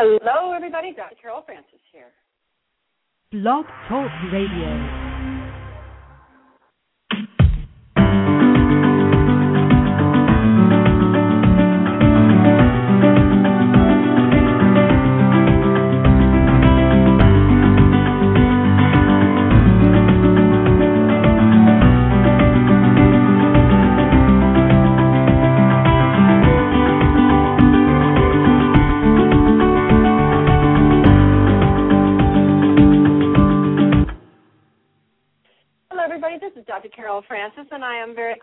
Hello, everybody. Dr. Carol Francis here. Blog Talk Radio.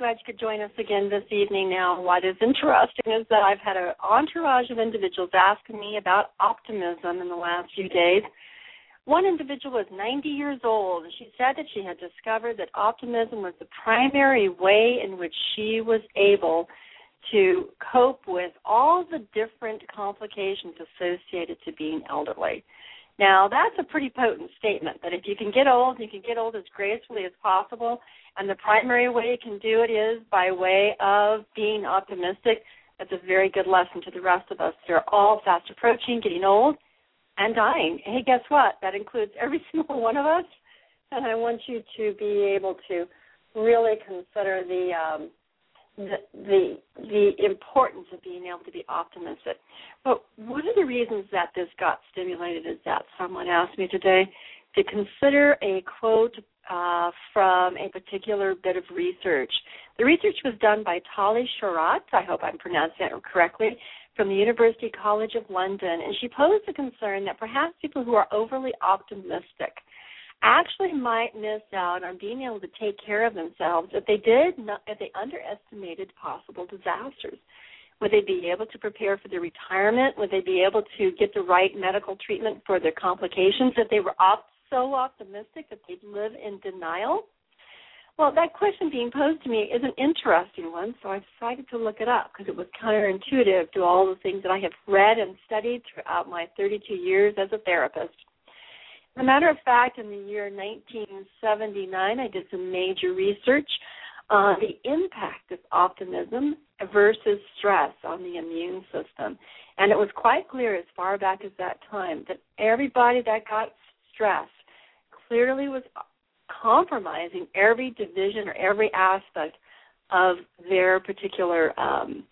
Glad you could join us again this evening. Now, what is interesting is that I've had an entourage of individuals asking me about optimism in the last few days. One individual was 90 years old, and she said that she had discovered that optimism was the primary way in which she was able to cope with all the different complications associated to being elderly. Now, that's a pretty potent statement that if you can get old, you can get old as gracefully as possible, and the primary way you can do it is by way of being optimistic. That's a very good lesson to the rest of us. They're all fast approaching, getting old, and dying. Hey, guess what? That includes every single one of us. And I want you to be able to really consider the um, the, the the importance of being able to be optimistic. But one of the reasons that this got stimulated is that someone asked me today to consider a quote uh, from a particular bit of research. The research was done by Tali Sharot, I hope I'm pronouncing that correctly, from the University College of London, and she posed a concern that perhaps people who are overly optimistic actually might miss out on being able to take care of themselves if they did not, if they underestimated possible disasters. Would they be able to prepare for their retirement? Would they be able to get the right medical treatment for their complications if they were op- so optimistic that they'd live in denial? Well, that question being posed to me is an interesting one, so I decided to look it up because it was counterintuitive to all the things that I have read and studied throughout my 32 years as a therapist. As a matter of fact, in the year 1979, I did some major research on the impact of optimism versus stress on the immune system. And it was quite clear as far back as that time that everybody that got stress clearly was compromising every division or every aspect of their particular um,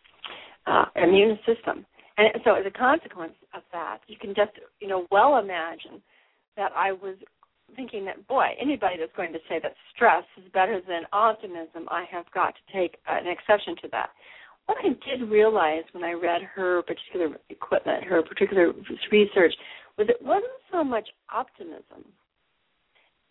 uh, immune system. And so, as a consequence of that, you can just, you know, well imagine that I was thinking that boy, anybody that's going to say that stress is better than optimism, I have got to take an exception to that. What I did realize when I read her particular equipment, her particular research, was it wasn't so much optimism,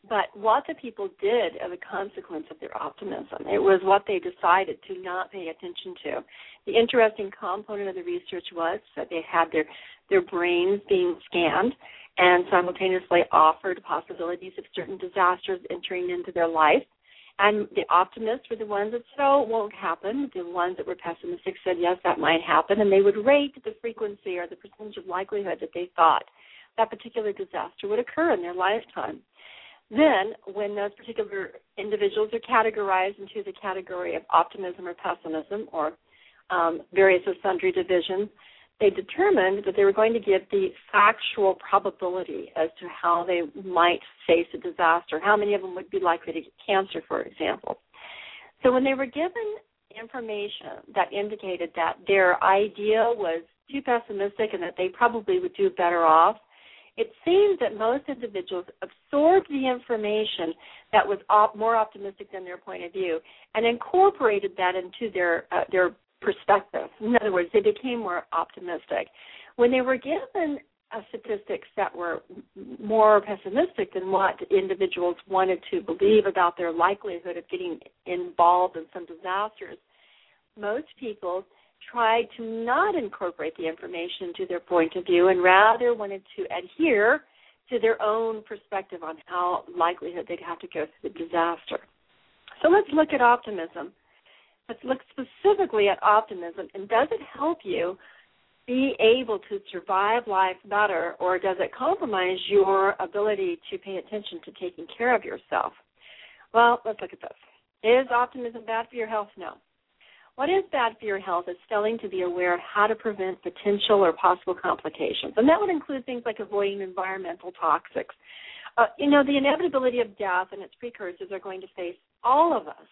but what the people did as a consequence of their optimism. It was what they decided to not pay attention to. The interesting component of the research was that they had their their brains being scanned and simultaneously offered possibilities of certain disasters entering into their life. And the optimists were the ones that said, oh, it won't happen. The ones that were pessimistic said, yes, that might happen. And they would rate the frequency or the percentage of likelihood that they thought that particular disaster would occur in their lifetime. Then, when those particular individuals are categorized into the category of optimism or pessimism or um, various or sundry divisions, they determined that they were going to give the factual probability as to how they might face a disaster, how many of them would be likely to get cancer, for example. So when they were given information that indicated that their idea was too pessimistic and that they probably would do better off, it seems that most individuals absorbed the information that was op- more optimistic than their point of view and incorporated that into their uh, their perspective. In other words, they became more optimistic. When they were given uh, statistics that were more pessimistic than what individuals wanted to believe about their likelihood of getting involved in some disasters, most people tried to not incorporate the information to their point of view and rather wanted to adhere to their own perspective on how likelihood they'd have to go through the disaster. So let's look at optimism. Let's look specifically at optimism and does it help you be able to survive life better or does it compromise your ability to pay attention to taking care of yourself? Well, let's look at this. Is optimism bad for your health? No. What is bad for your health is failing to be aware of how to prevent potential or possible complications. And that would include things like avoiding environmental toxics. Uh, you know, the inevitability of death and its precursors are going to face all of us.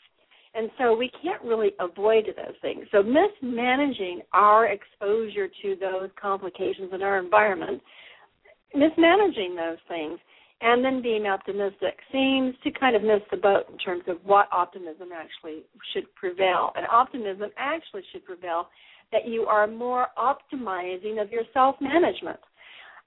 And so we can't really avoid those things. So mismanaging our exposure to those complications in our environment, mismanaging those things, and then being optimistic seems to kind of miss the boat in terms of what optimism actually should prevail. And optimism actually should prevail that you are more optimizing of your self management.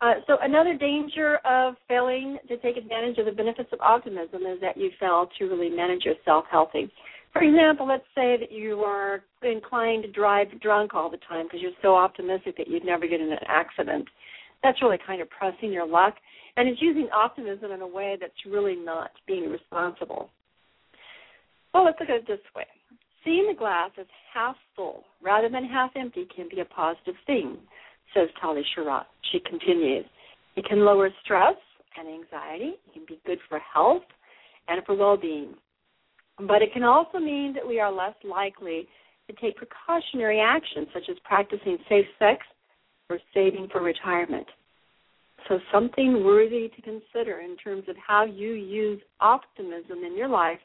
Uh, so another danger of failing to take advantage of the benefits of optimism is that you fail to really manage yourself healthy. For example, let's say that you are inclined to drive drunk all the time because you're so optimistic that you'd never get in an accident. That's really kind of pressing your luck and it's using optimism in a way that's really not being responsible. Well, let's look at it this way. Seeing the glass as half full rather than half empty can be a positive thing, says Tali Sharot. She continues. It can lower stress and anxiety. It can be good for health and for well-being. But it can also mean that we are less likely to take precautionary actions such as practicing safe sex or saving for retirement. So, something worthy to consider in terms of how you use optimism in your life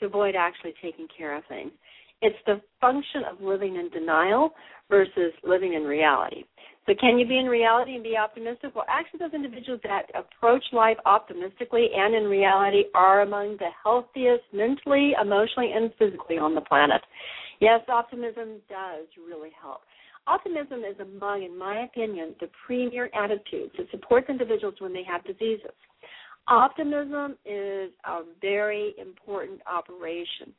to avoid actually taking care of things. It's the function of living in denial versus living in reality. So, can you be in reality and be optimistic? Well, actually, those individuals that approach life optimistically and in reality are among the healthiest mentally, emotionally, and physically on the planet. Yes, optimism does really help. Optimism is among, in my opinion, the premier attitudes that supports individuals when they have diseases. Optimism is a very important operation,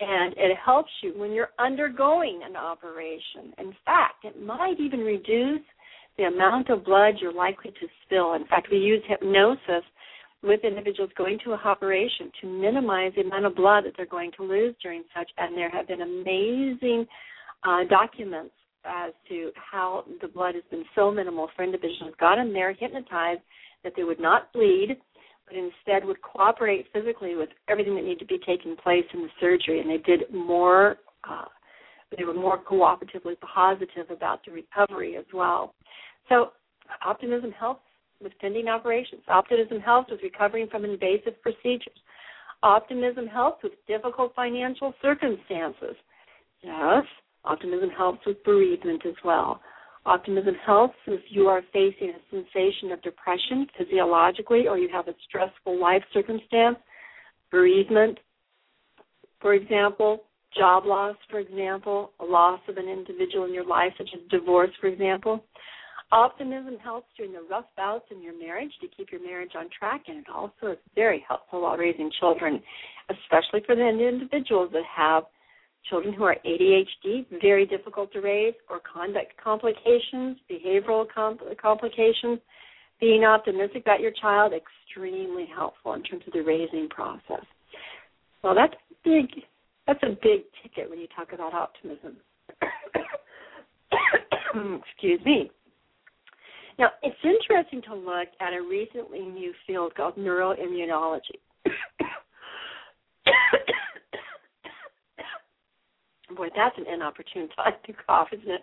and it helps you when you're undergoing an operation. In fact, it might even reduce the amount of blood you're likely to spill. In fact, we use hypnosis with individuals going to a operation to minimize the amount of blood that they're going to lose during such, and there have been amazing uh, documents as to how the blood has been so minimal for individuals got in there hypnotized that they would not bleed, but instead would cooperate physically with everything that needed to be taking place in the surgery, and they did more. Uh, they were more cooperatively positive about the recovery as well. So, optimism helps with pending operations. Optimism helps with recovering from invasive procedures. Optimism helps with difficult financial circumstances. Yes, Optimism helps with bereavement as well. Optimism helps if you are facing a sensation of depression physiologically or you have a stressful life circumstance, bereavement, for example, job loss, for example, a loss of an individual in your life, such as divorce, for example. Optimism helps during the rough bouts in your marriage to keep your marriage on track, and it also is very helpful while raising children, especially for the individuals that have children who are ADHD, very difficult to raise, or conduct complications, behavioral complications, being optimistic about your child, extremely helpful in terms of the raising process. Well, that's big. That's a big ticket when you talk about optimism. Excuse me. Now, it's interesting to look at a recently new field called neuroimmunology. Boy, that's an inopportune time to cough, isn't it?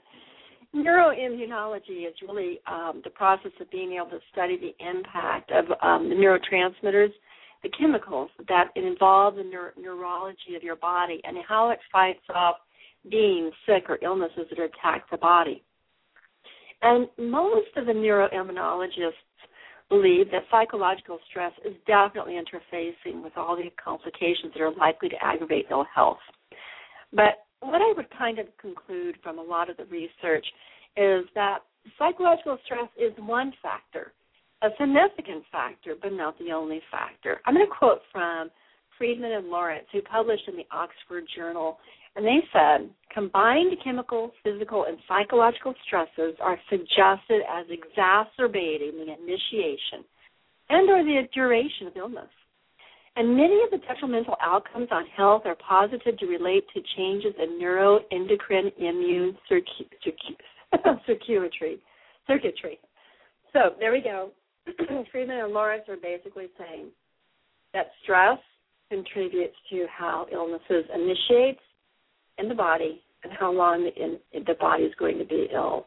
Neuroimmunology is really um, the process of being able to study the impact of um, the neurotransmitters, the chemicals that involve the neuro- neurology of your body, and how it fights off being sick or illnesses that attack the body. And most of the neuroimmunologists believe that psychological stress is definitely interfacing with all the complications that are likely to aggravate ill health. But what I would kind of conclude from a lot of the research is that psychological stress is one factor, a significant factor, but not the only factor. I'm going to quote from Friedman and Lawrence, who published in the Oxford Journal, and they said combined chemical, physical, and psychological stresses are suggested as exacerbating the initiation and or the duration of illness. And many of the detrimental outcomes on health are posited to relate to changes in neuroendocrine immune circu- circuitry. circuitry. So there we go. Friedman and Lawrence are basically saying that stress contributes to how illnesses initiates in the body and how long the, in, the body is going to be ill.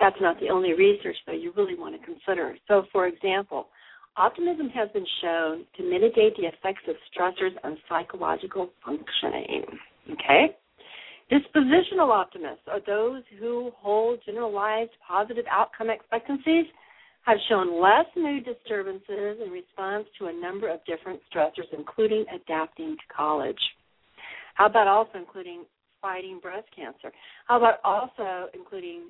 That's not the only research, though, you really want to consider. So, for example, optimism has been shown to mitigate the effects of stressors on psychological functioning. Okay? Dispositional optimists are those who hold generalized positive outcome expectancies, have shown less mood disturbances in response to a number of different stressors, including adapting to college. How about also including fighting breast cancer? How about also including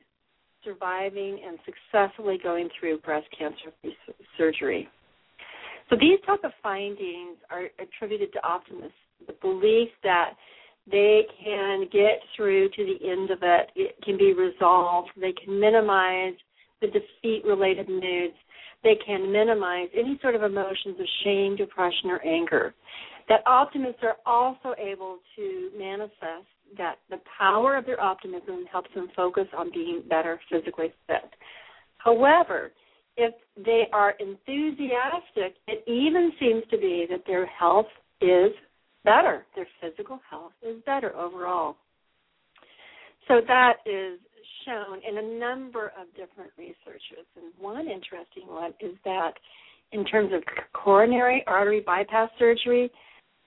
surviving and successfully going through breast cancer surgery? So these type of findings are attributed to optimists, the belief that they can get through to the end of it, it can be resolved, they can minimize the defeat related moods, they can minimize any sort of emotions of shame, depression, or anger that optimists are also able to manifest that the power of their optimism helps them focus on being better physically fit. However, if they are enthusiastic, it even seems to be that their health is better. Their physical health is better overall. So that is shown in a number of different researches. And one interesting one is that in terms of coronary artery bypass surgery,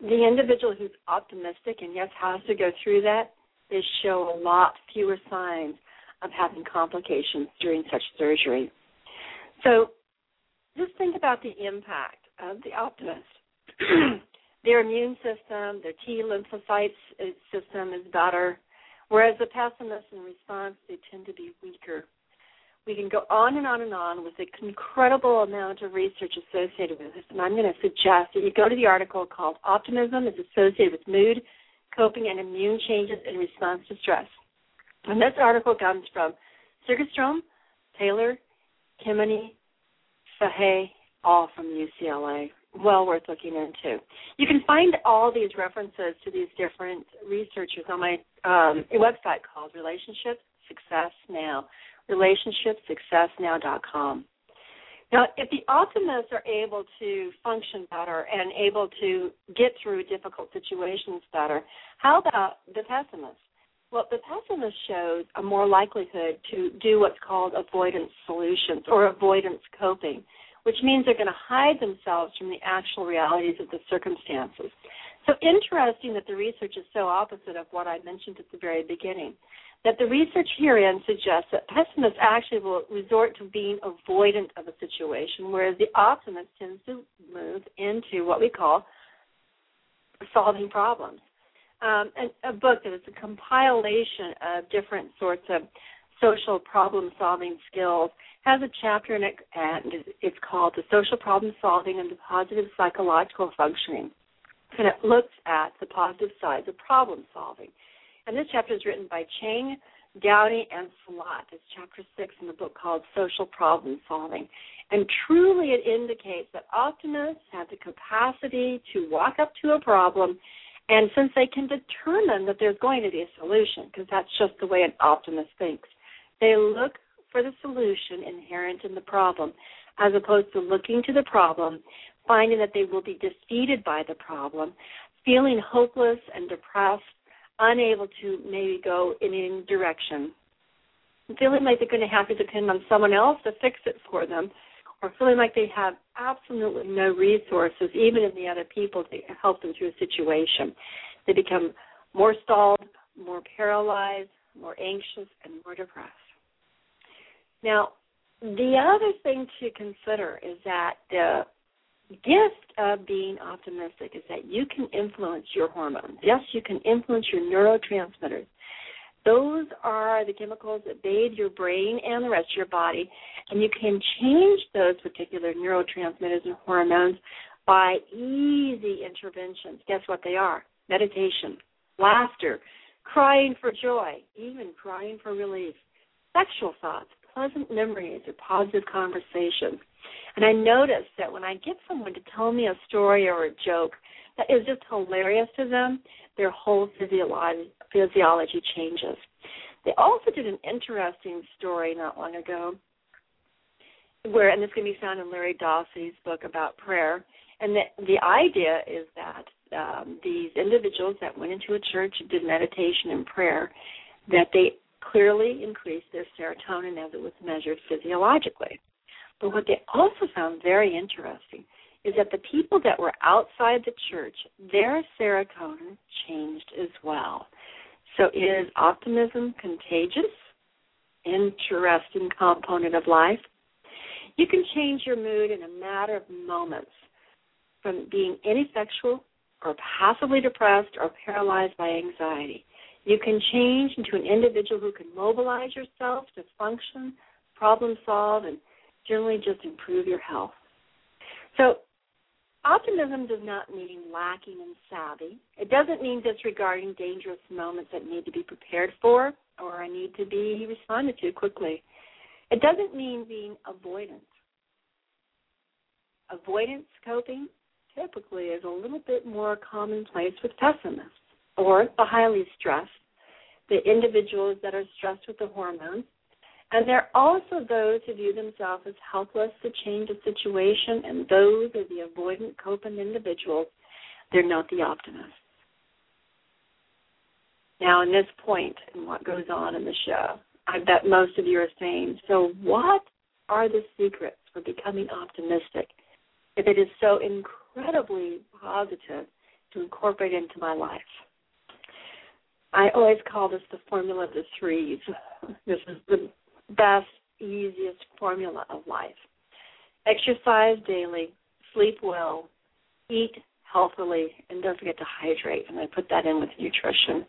the individual who's optimistic and yes has to go through that is show a lot fewer signs of having complications during such surgery. So just think about the impact of the optimist. their immune system, their T lymphocytes uh, system is better, whereas the pessimist in response they tend to be weaker we can go on and on and on with an incredible amount of research associated with this. And I'm going to suggest that you go to the article called Optimism is Associated with Mood, Coping, and Immune Changes in Response to Stress. And this article comes from Segerstrom, Taylor, Kemeny, Fahey, all from UCLA. Well worth looking into. You can find all these references to these different researchers on my um, website called Relationships Success Now relationshipsuccessnow.com. Now, if the optimists are able to function better and able to get through difficult situations better, how about the pessimists? Well, the pessimist shows a more likelihood to do what's called avoidance solutions or avoidance coping, which means they're going to hide themselves from the actual realities of the circumstances. So interesting that the research is so opposite of what I mentioned at the very beginning that the research herein suggests that pessimists actually will resort to being avoidant of a situation, whereas the optimist tends to move into what we call solving problems. Um, and a book that is a compilation of different sorts of social problem solving skills has a chapter in it, and it's called The Social Problem Solving and the Positive Psychological Functioning. And it looks at the positive sides of problem solving. And this chapter is written by Chang, Downey, and Salat. It's chapter six in the book called Social Problem Solving. And truly it indicates that optimists have the capacity to walk up to a problem and since they can determine that there's going to be a solution, because that's just the way an optimist thinks, they look for the solution inherent in the problem as opposed to looking to the problem, finding that they will be defeated by the problem, feeling hopeless and depressed unable to maybe go in any direction, feeling like they're going to have to depend on someone else to fix it for them, or feeling like they have absolutely no resources, even in the other people, to help them through a situation. They become more stalled, more paralyzed, more anxious, and more depressed. Now, the other thing to consider is that the gift of being optimistic is that you can influence your hormones. Yes, you can influence your neurotransmitters. Those are the chemicals that bathe your brain and the rest of your body, and you can change those particular neurotransmitters and hormones by easy interventions. Guess what they are? Meditation, laughter, crying for joy, even crying for relief, sexual thoughts, pleasant memories, or positive conversations. And I noticed that when I get someone to tell me a story or a joke that is just hilarious to them, their whole physiology, physiology changes. They also did an interesting story not long ago where, and this can be found in Larry Dossey's book about prayer, and the, the idea is that um, these individuals that went into a church and did meditation and prayer that they clearly increased their serotonin as it was measured physiologically. But what they also found very interesting is that the people that were outside the church, their serotonin changed as well. So is optimism contagious? Interesting component of life. You can change your mood in a matter of moments from being ineffectual or passively depressed or paralyzed by anxiety. You can change into an individual who can mobilize yourself to function, problem solve, and generally just improve your health. So, optimism does not mean lacking in savvy. It doesn't mean disregarding dangerous moments that need to be prepared for or need to be responded to quickly. It doesn't mean being avoidant. Avoidance coping typically is a little bit more commonplace with pessimists or the highly stressed, the individuals that are stressed with the hormones. And there are also those who view themselves as helpless to change a situation, and those are the avoidant coping individuals. They're not the optimists. Now, in this point, and what goes on in the show, I bet most of you are saying, so what are the secrets for becoming optimistic if it is so incredibly positive to incorporate into my life. I always call this the formula of the threes. This is the best, easiest formula of life. Exercise daily, sleep well, eat healthily, and don't forget to hydrate. And I put that in with nutrition.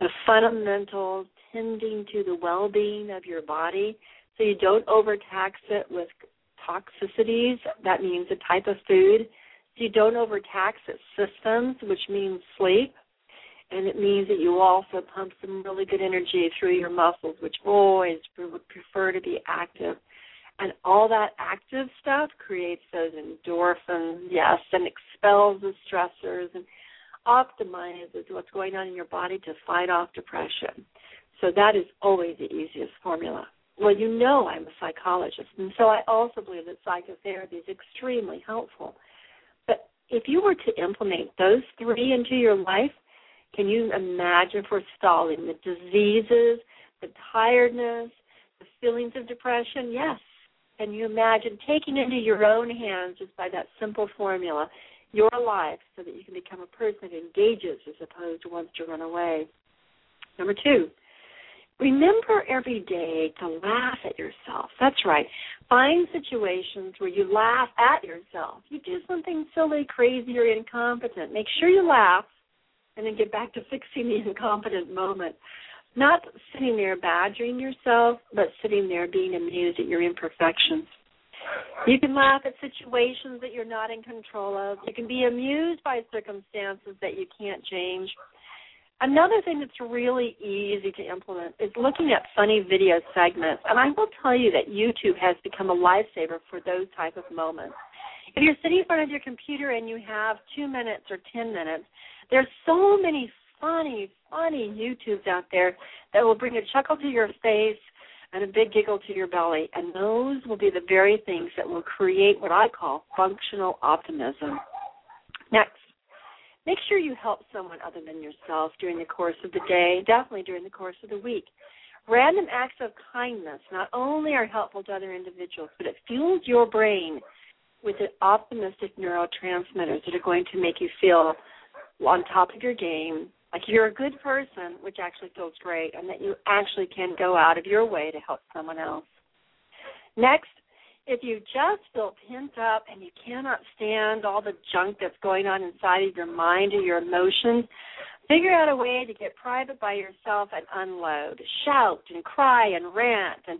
The fundamentals tending to the well being of your body so you don't overtax it with toxicities. That means a type of food. So you don't overtax its systems, which means sleep. And it means that you also pump some really good energy through your muscles, which always would prefer to be active. And all that active stuff creates those endorphins, yes, and expels the stressors and optimizes what's going on in your body to fight off depression. So that is always the easiest formula well, you know I'm a psychologist, and so I also believe that psychotherapy is extremely helpful. But if you were to implement those three into your life, can you imagine forestalling the diseases, the tiredness, the feelings of depression? Yes. Can you imagine taking into your own hands just by that simple formula your life so that you can become a person that engages as opposed to wants to run away? Number two, Remember every day to laugh at yourself. That's right. Find situations where you laugh at yourself. You do something silly, crazy, or incompetent. Make sure you laugh and then get back to fixing the incompetent moment. Not sitting there badgering yourself, but sitting there being amused at your imperfections. You can laugh at situations that you're not in control of. You can be amused by circumstances that you can't change. Another thing that's really easy to implement is looking at funny video segments. And I will tell you that YouTube has become a lifesaver for those type of moments. If you're sitting in front of your computer and you have two minutes or ten minutes, there's so many funny, funny YouTubes out there that will bring a chuckle to your face and a big giggle to your belly. And those will be the very things that will create what I call functional optimism. Next, Make sure you help someone other than yourself during the course of the day, definitely during the course of the week. Random acts of kindness not only are helpful to other individuals, but it fuels your brain with the optimistic neurotransmitters that are going to make you feel on top of your game, like you're a good person, which actually feels great, and that you actually can go out of your way to help someone else. Next, if you just feel pent up and you cannot stand all the junk that's going on inside of your mind or your emotions, figure out a way to get private by yourself and unload. Shout and cry and rant and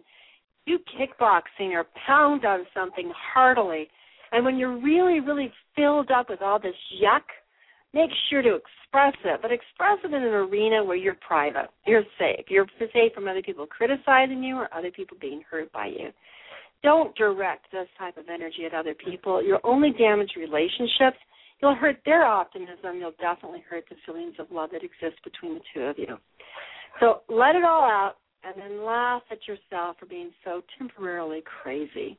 do kickboxing or pound on something heartily. And when you're really, really filled up with all this yuck, make sure to express it, but express it in an arena where you're private. You're safe. You're safe from other people criticizing you or other people being hurt by you don't direct this type of energy at other people. You'll only damage relationships. You'll hurt their optimism. You'll definitely hurt the feelings of love that exist between the two of you. So let it all out and then laugh at yourself for being so temporarily crazy.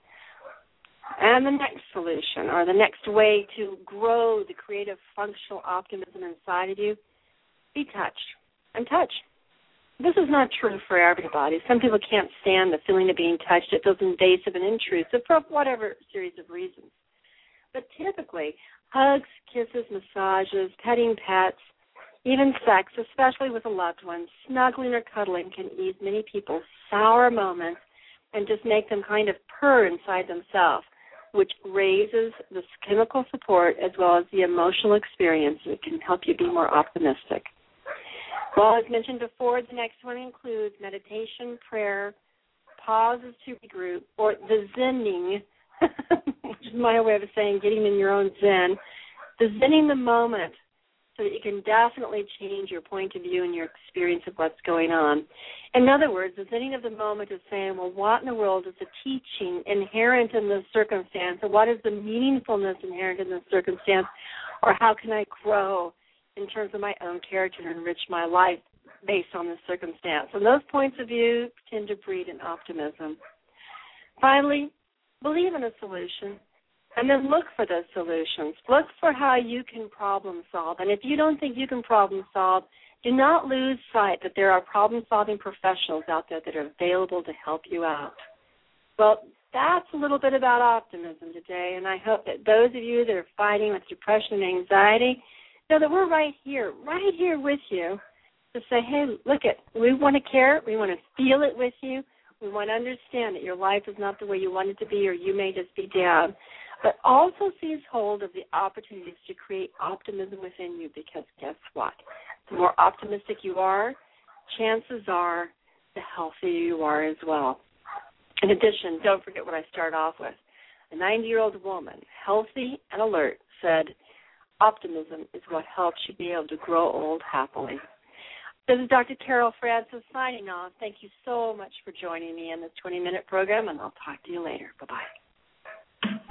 And the next solution, or the next way to grow the creative, functional optimism inside of you, be touched and touch. This is not true for everybody. Some people can't stand the feeling of being touched. It feels invasive and intrusive for whatever series of reasons. But typically, hugs, kisses, massages, petting pets, even sex, especially with a loved one, snuggling or cuddling can ease many people's sour moments and just make them kind of purr inside themselves, which raises the chemical support as well as the emotional experience. that can help you be more optimistic. Well, as mentioned before, the next one includes meditation, prayer, pauses to regroup, or the zenning, which is my way of saying getting in your own zen. The zenning the moment so that you can definitely change your point of view and your experience of what's going on. In other words, the zenning of the moment is saying, well, what in the world is the teaching inherent in this circumstance, or what is the meaningfulness inherent in this circumstance, or how can I grow in terms of my own character and enrich my life based on this circumstance? And those points of view tend to breed an optimism. Finally, believe in a solution and then look for those solutions. Look for how you can problem solve. And if you don't think you can problem solve, do not lose sight that there are problem solving professionals out there that are available to help you out. Well, that's a little bit about optimism today, and I hope that those of you that are fighting with depression and anxiety know that we're right here, right here with you to say, hey, look it, we want to care, we want to feel it with you, we want to understand that your life is not the way you want it to be, or you may just be down but also seize hold of the opportunities to create optimism within you because guess what? The more optimistic you are, chances are the healthier you are as well. In addition, don't forget what I start off with. A 90 year old woman, healthy and alert, said, Optimism is what helps you be able to grow old happily. This is Dr. Carol Francis signing off. Thank you so much for joining me in this 20 minute program, and I'll talk to you later. Bye bye.